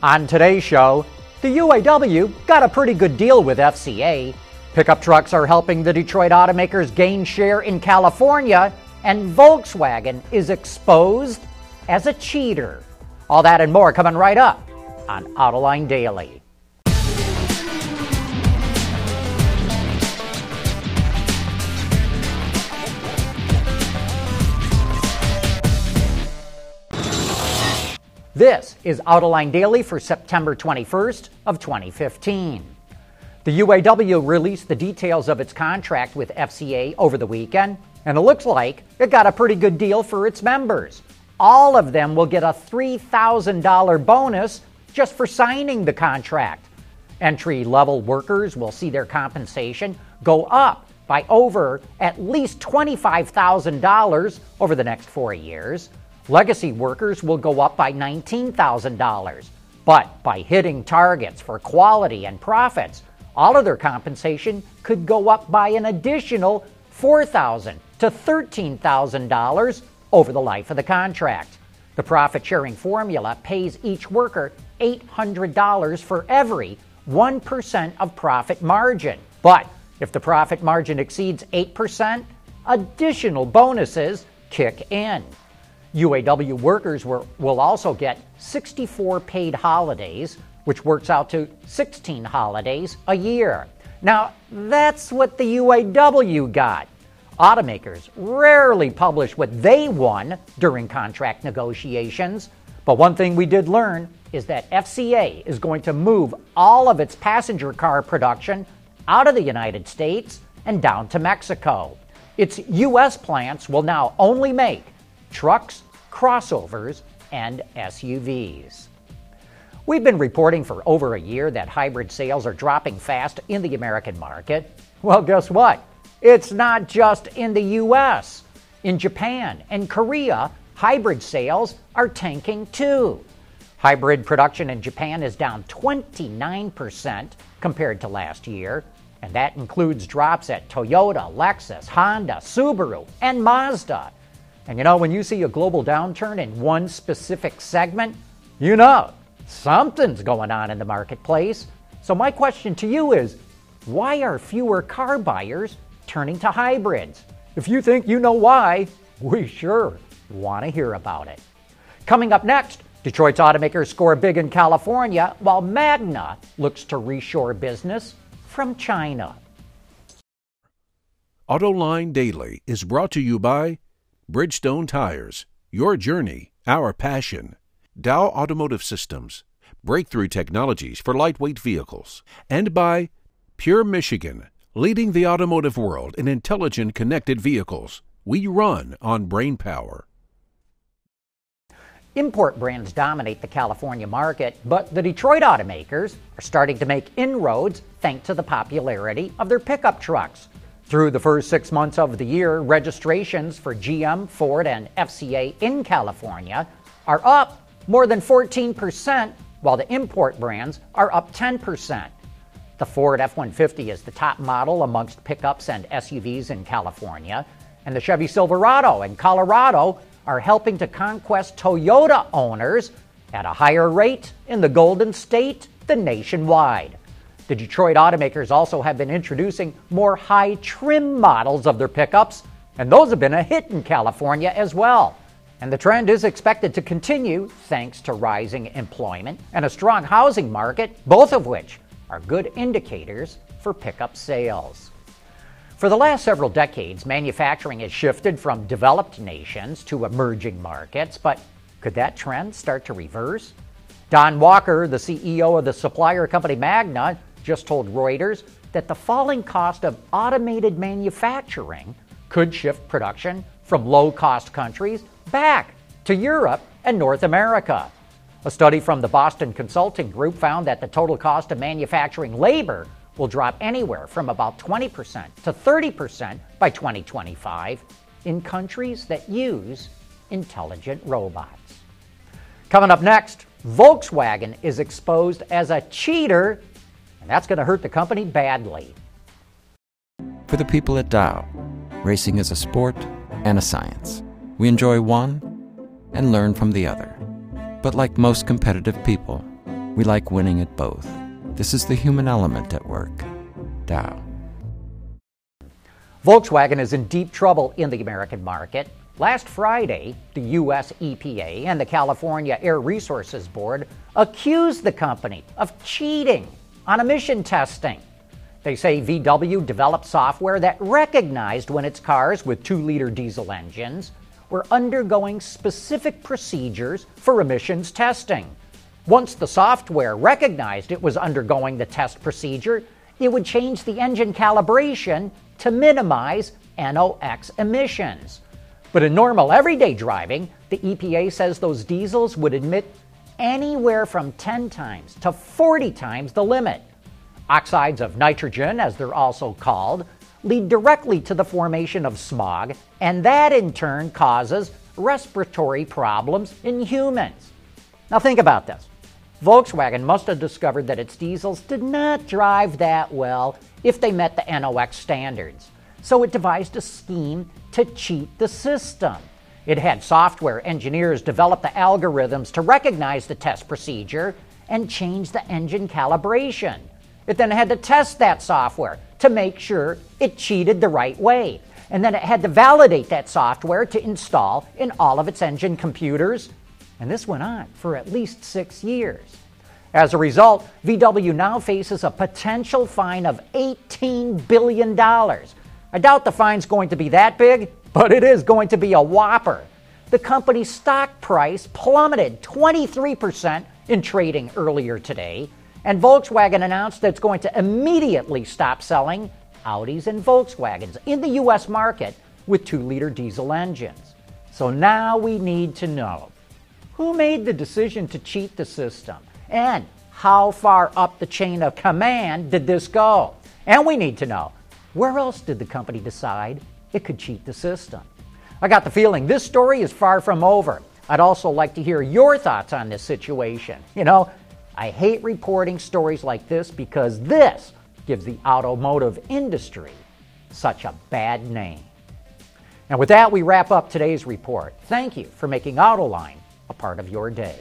On today's show, the UAW got a pretty good deal with FCA. Pickup trucks are helping the Detroit automakers gain share in California, and Volkswagen is exposed as a cheater. All that and more coming right up on Autoline Daily. This is Autoline Daily for September 21st of 2015. The UAW released the details of its contract with FCA over the weekend, and it looks like it got a pretty good deal for its members. All of them will get a $3,000 bonus just for signing the contract. Entry level workers will see their compensation go up by over at least $25,000 over the next four years. Legacy workers will go up by $19,000. But by hitting targets for quality and profits, all of their compensation could go up by an additional $4,000 to $13,000 over the life of the contract. The profit sharing formula pays each worker $800 for every 1% of profit margin. But if the profit margin exceeds 8%, additional bonuses kick in. UAW workers were, will also get 64 paid holidays, which works out to 16 holidays a year. Now, that's what the UAW got. Automakers rarely publish what they won during contract negotiations, but one thing we did learn is that FCA is going to move all of its passenger car production out of the United States and down to Mexico. Its U.S. plants will now only make trucks, crossovers, and SUVs. We've been reporting for over a year that hybrid sales are dropping fast in the American market. Well, guess what? It's not just in the US. In Japan and Korea, hybrid sales are tanking too. Hybrid production in Japan is down 29% compared to last year, and that includes drops at Toyota, Lexus, Honda, Subaru, and Mazda. And you know, when you see a global downturn in one specific segment, you know something's going on in the marketplace. So, my question to you is why are fewer car buyers turning to hybrids? If you think you know why, we sure want to hear about it. Coming up next, Detroit's automakers score big in California while Magna looks to reshore business from China. AutoLine Daily is brought to you by Bridgestone Tires, your journey, our passion. Dow Automotive Systems, breakthrough technologies for lightweight vehicles. And by Pure Michigan, leading the automotive world in intelligent connected vehicles. We run on brain power. Import brands dominate the California market, but the Detroit automakers are starting to make inroads thanks to the popularity of their pickup trucks. Through the first six months of the year, registrations for GM, Ford, and FCA in California are up more than 14%, while the import brands are up 10%. The Ford F 150 is the top model amongst pickups and SUVs in California, and the Chevy Silverado in Colorado are helping to conquest Toyota owners at a higher rate in the Golden State than nationwide. The Detroit automakers also have been introducing more high trim models of their pickups, and those have been a hit in California as well. And the trend is expected to continue thanks to rising employment and a strong housing market, both of which are good indicators for pickup sales. For the last several decades, manufacturing has shifted from developed nations to emerging markets, but could that trend start to reverse? Don Walker, the CEO of the supplier company Magna, just told Reuters that the falling cost of automated manufacturing could shift production from low cost countries back to Europe and North America. A study from the Boston Consulting Group found that the total cost of manufacturing labor will drop anywhere from about 20% to 30% by 2025 in countries that use intelligent robots. Coming up next, Volkswagen is exposed as a cheater that's going to hurt the company badly. For the people at Dow, racing is a sport and a science. We enjoy one and learn from the other. But like most competitive people, We like winning at both. This is the human element at work. Dow. Volkswagen is in deep trouble in the American market. Last Friday, the U.S. EPA and the California Air Resources Board accused the company of cheating on emission testing. They say VW developed software that recognized when its cars with 2 liter diesel engines were undergoing specific procedures for emissions testing. Once the software recognized it was undergoing the test procedure, it would change the engine calibration to minimize NOx emissions. But in normal everyday driving, the EPA says those diesels would emit anywhere from 10 times to 40 times the limit. Oxides of nitrogen, as they're also called, lead directly to the formation of smog, and that in turn causes respiratory problems in humans. Now, think about this Volkswagen must have discovered that its diesels did not drive that well if they met the NOx standards. So it devised a scheme to cheat the system. It had software engineers develop the algorithms to recognize the test procedure and change the engine calibration. It then had to test that software to make sure it cheated the right way. And then it had to validate that software to install in all of its engine computers. And this went on for at least six years. As a result, VW now faces a potential fine of $18 billion. I doubt the fine's going to be that big, but it is going to be a whopper. The company's stock price plummeted 23% in trading earlier today and Volkswagen announced that it's going to immediately stop selling Audis and Volkswagens in the U.S. market with 2 liter diesel engines. So now we need to know who made the decision to cheat the system and how far up the chain of command did this go? And we need to know where else did the company decide it could cheat the system? I got the feeling this story is far from over. I'd also like to hear your thoughts on this situation. You know, I hate reporting stories like this because this gives the automotive industry such a bad name. And with that, we wrap up today's report. Thank you for making Autoline a part of your day.